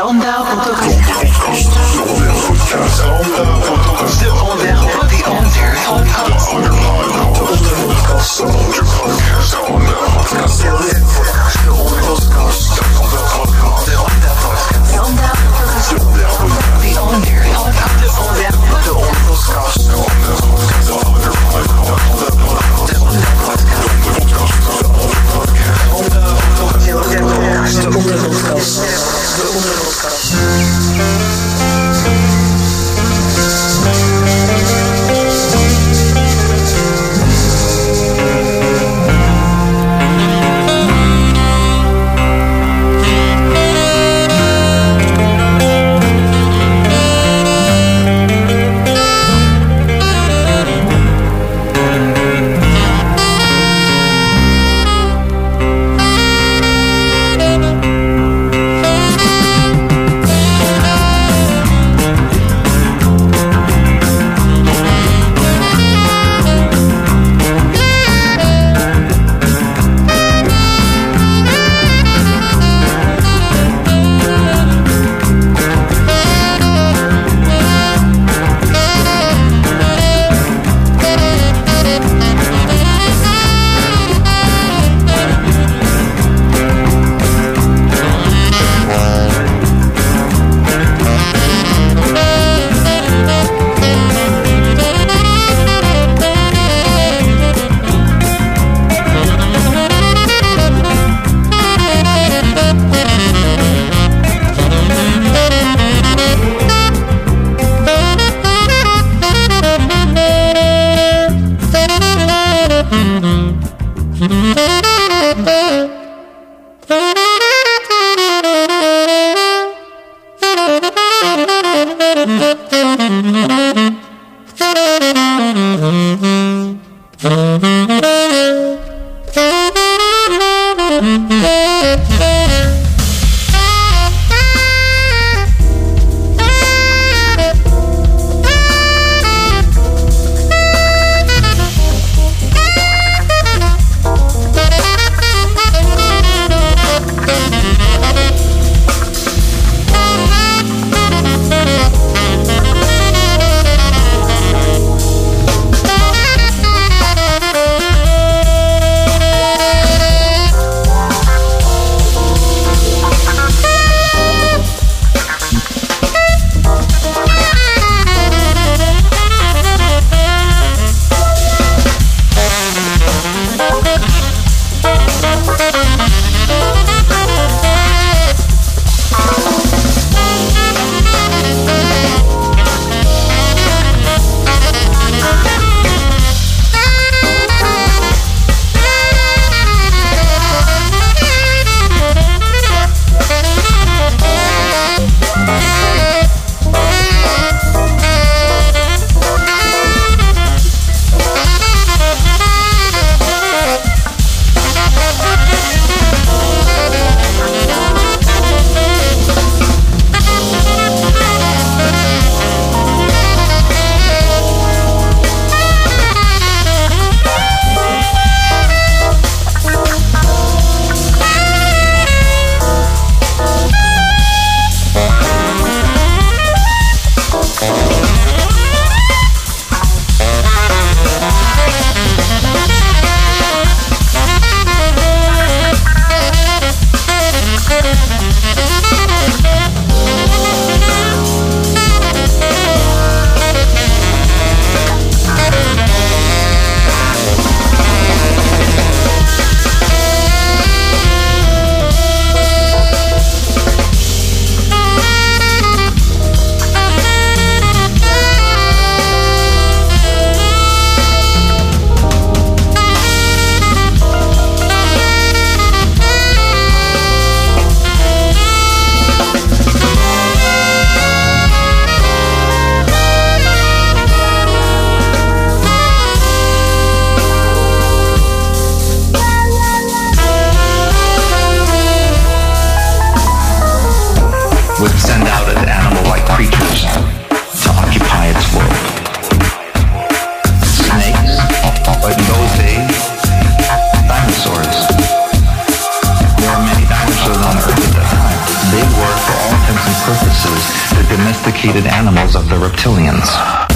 é The podcast. Onda podcast. Onda podcast. Onda podcast. Onda podcast. The podcast. Onda podcast. The podcast. and purposes the domesticated animals of the reptilians.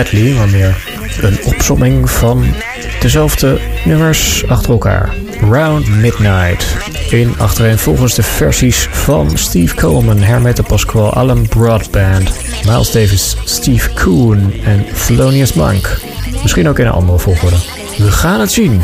Medley, meer een opsomming van dezelfde nummers achter elkaar. Round Midnight. In achtereenvolgens de versies van Steve Coleman, Hermette Pasquale, Alan Broadband, Miles Davis, Steve Koon en Thelonious Monk. Misschien ook in een andere volgorde. We gaan het zien.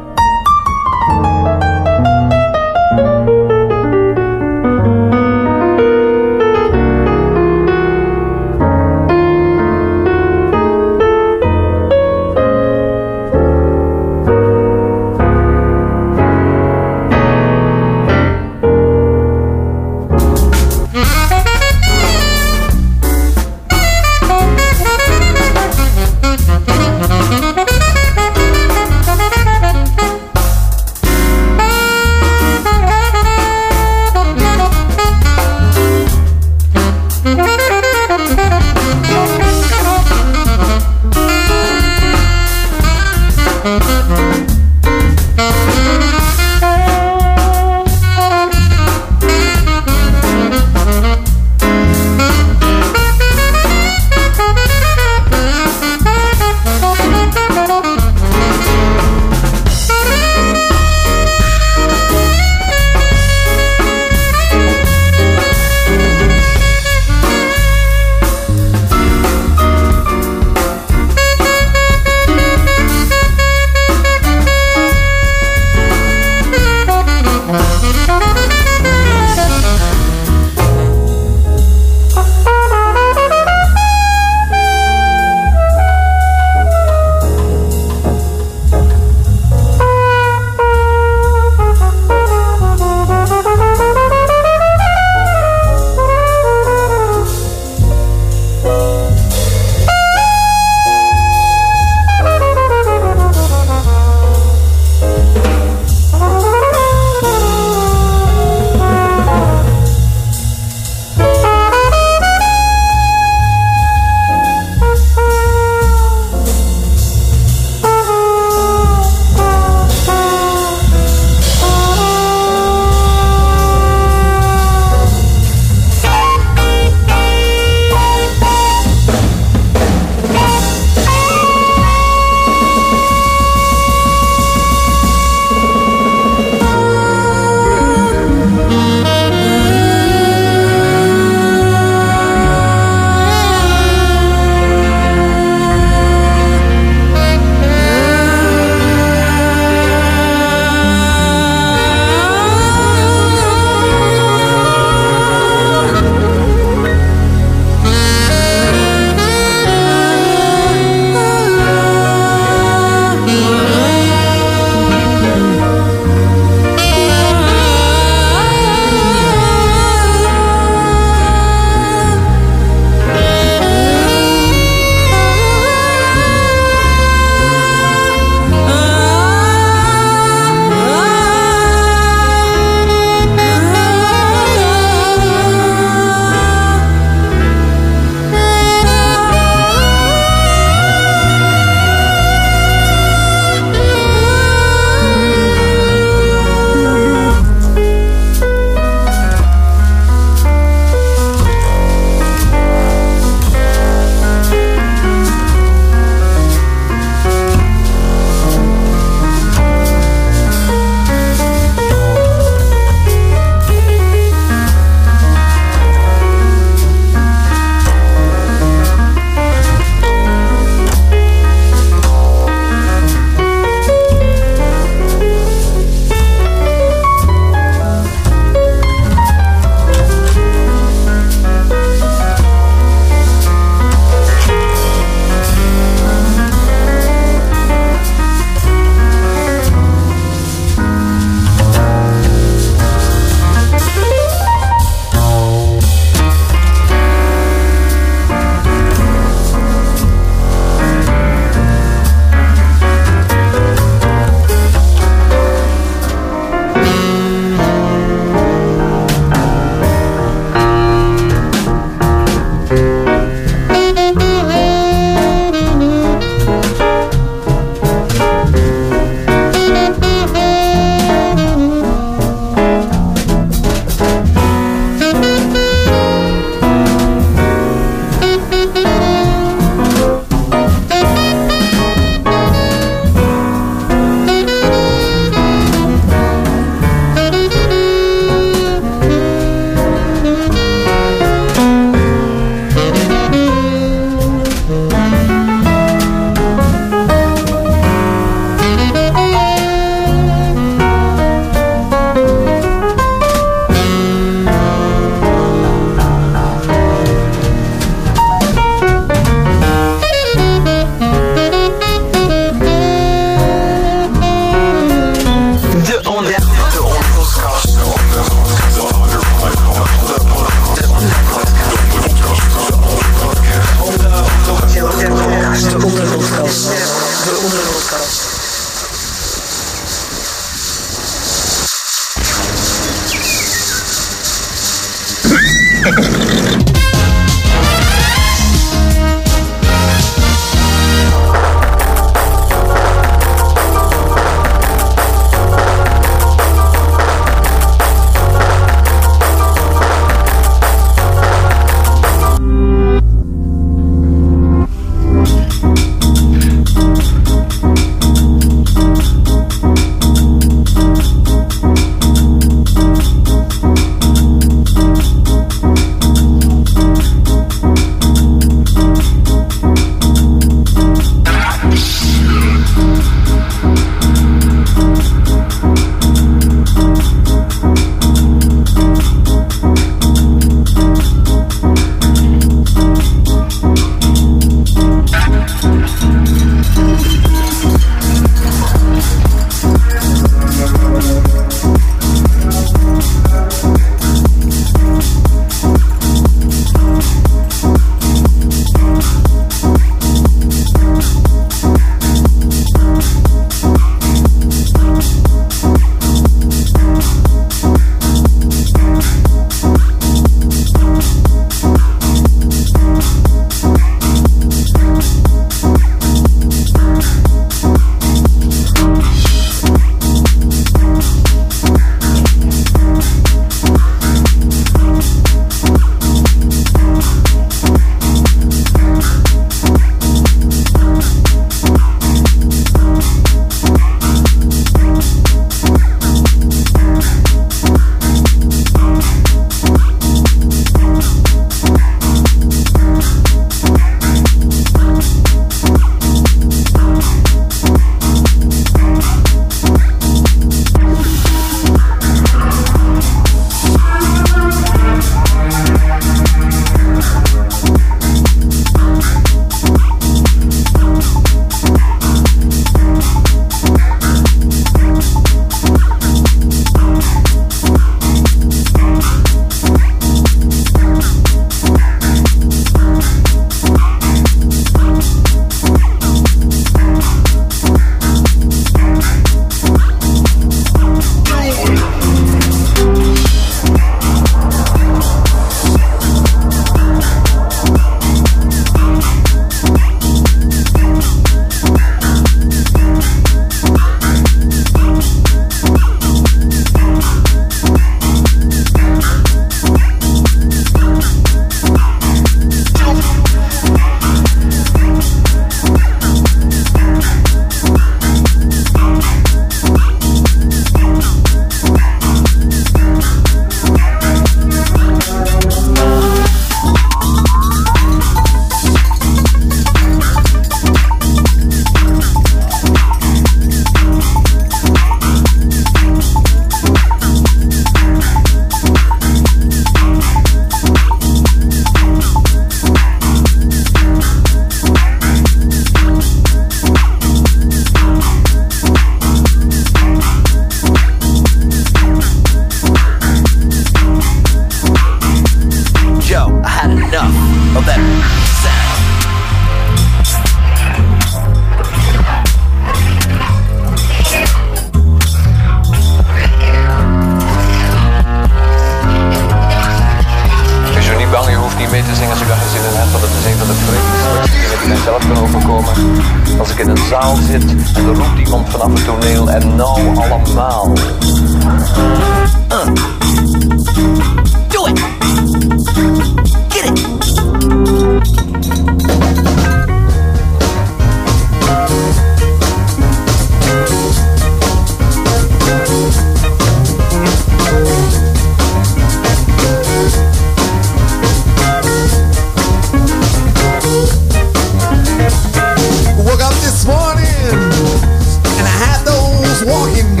Walking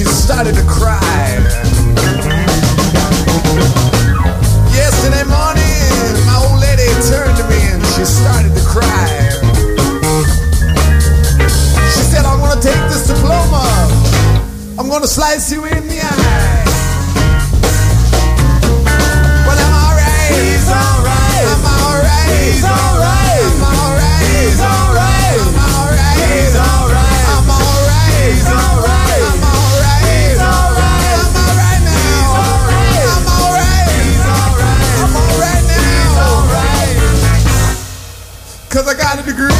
she started to cry. Yesterday morning, my old lady turned to me and she started to cry. She said, I'm gonna take this diploma, I'm gonna slice you in the eye. Got a degree.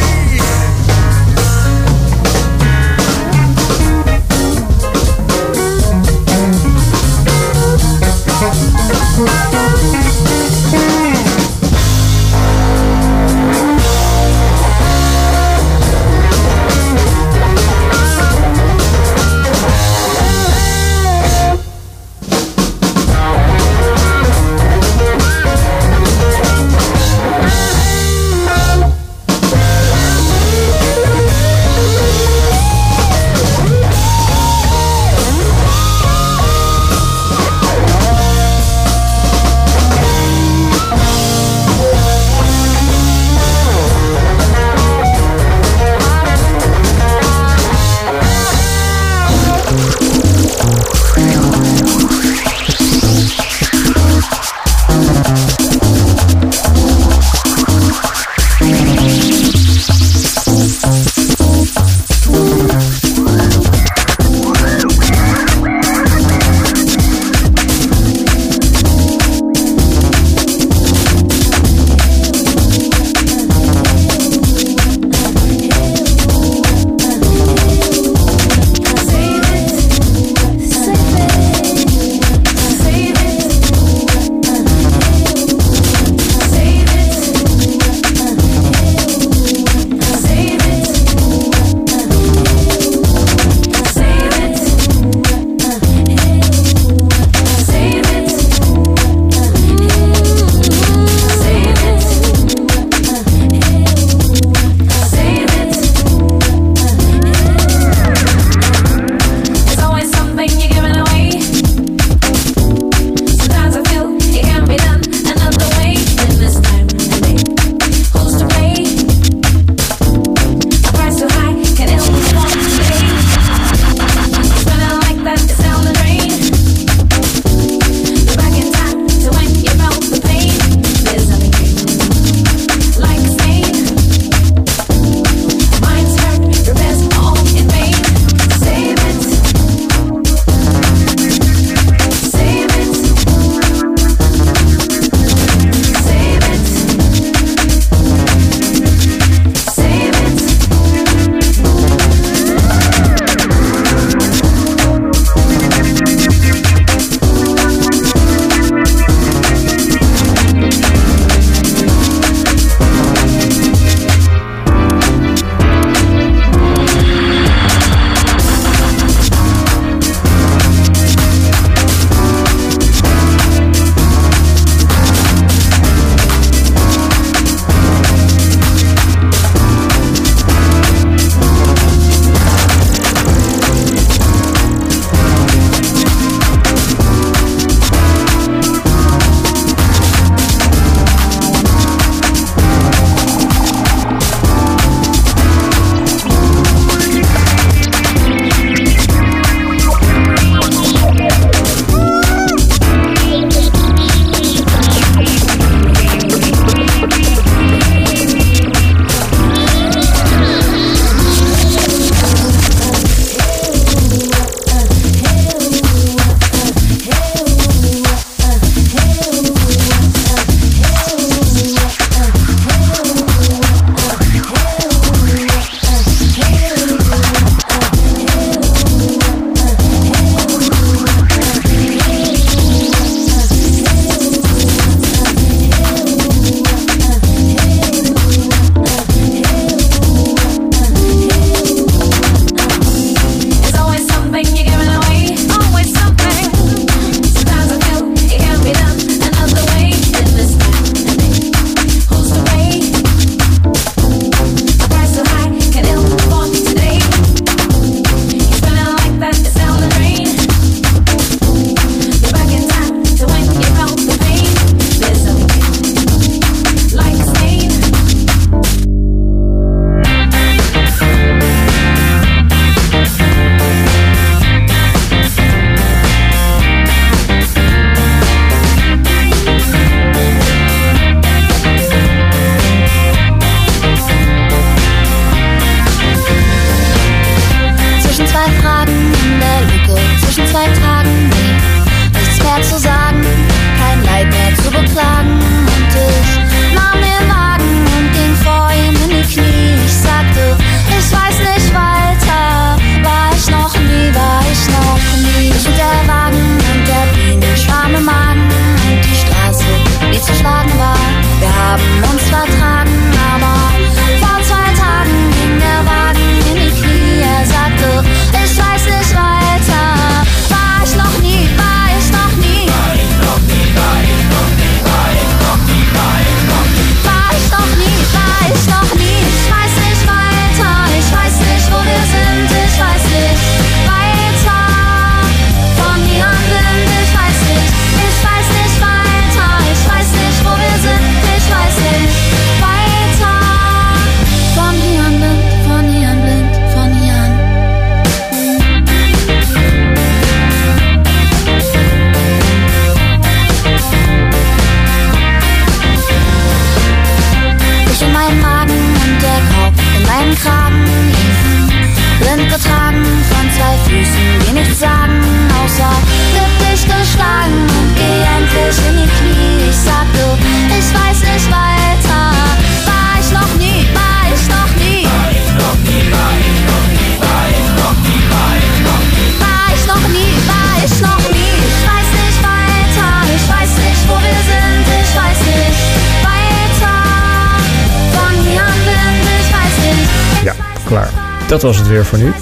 Dat was het weer voor nu.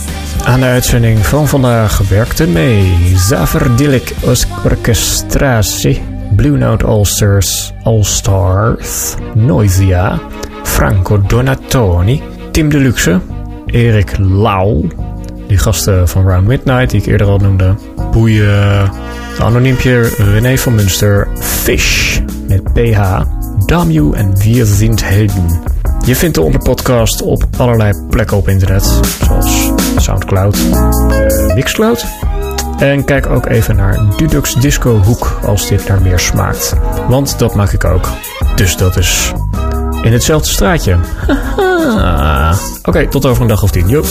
Aan de uitzending van vandaag werkten mee Zaverdilic Orchestratie, Blue Note All-Stars, All-Stars, Noisia, Franco Donatoni, Tim Deluxe, Erik Lau, die gasten van Round Midnight die ik eerder al noemde, Boeien, Anoniempje René van Munster, Fish met PH, Damju en Wir sind Helden. Je vindt de onderpodcast op allerlei plekken op internet, zoals Soundcloud, eh, Mixcloud. En kijk ook even naar Dudux Disco Hoek als dit naar meer smaakt. Want dat maak ik ook. Dus dat is in hetzelfde straatje. Oké, tot over een dag of tien. Joep.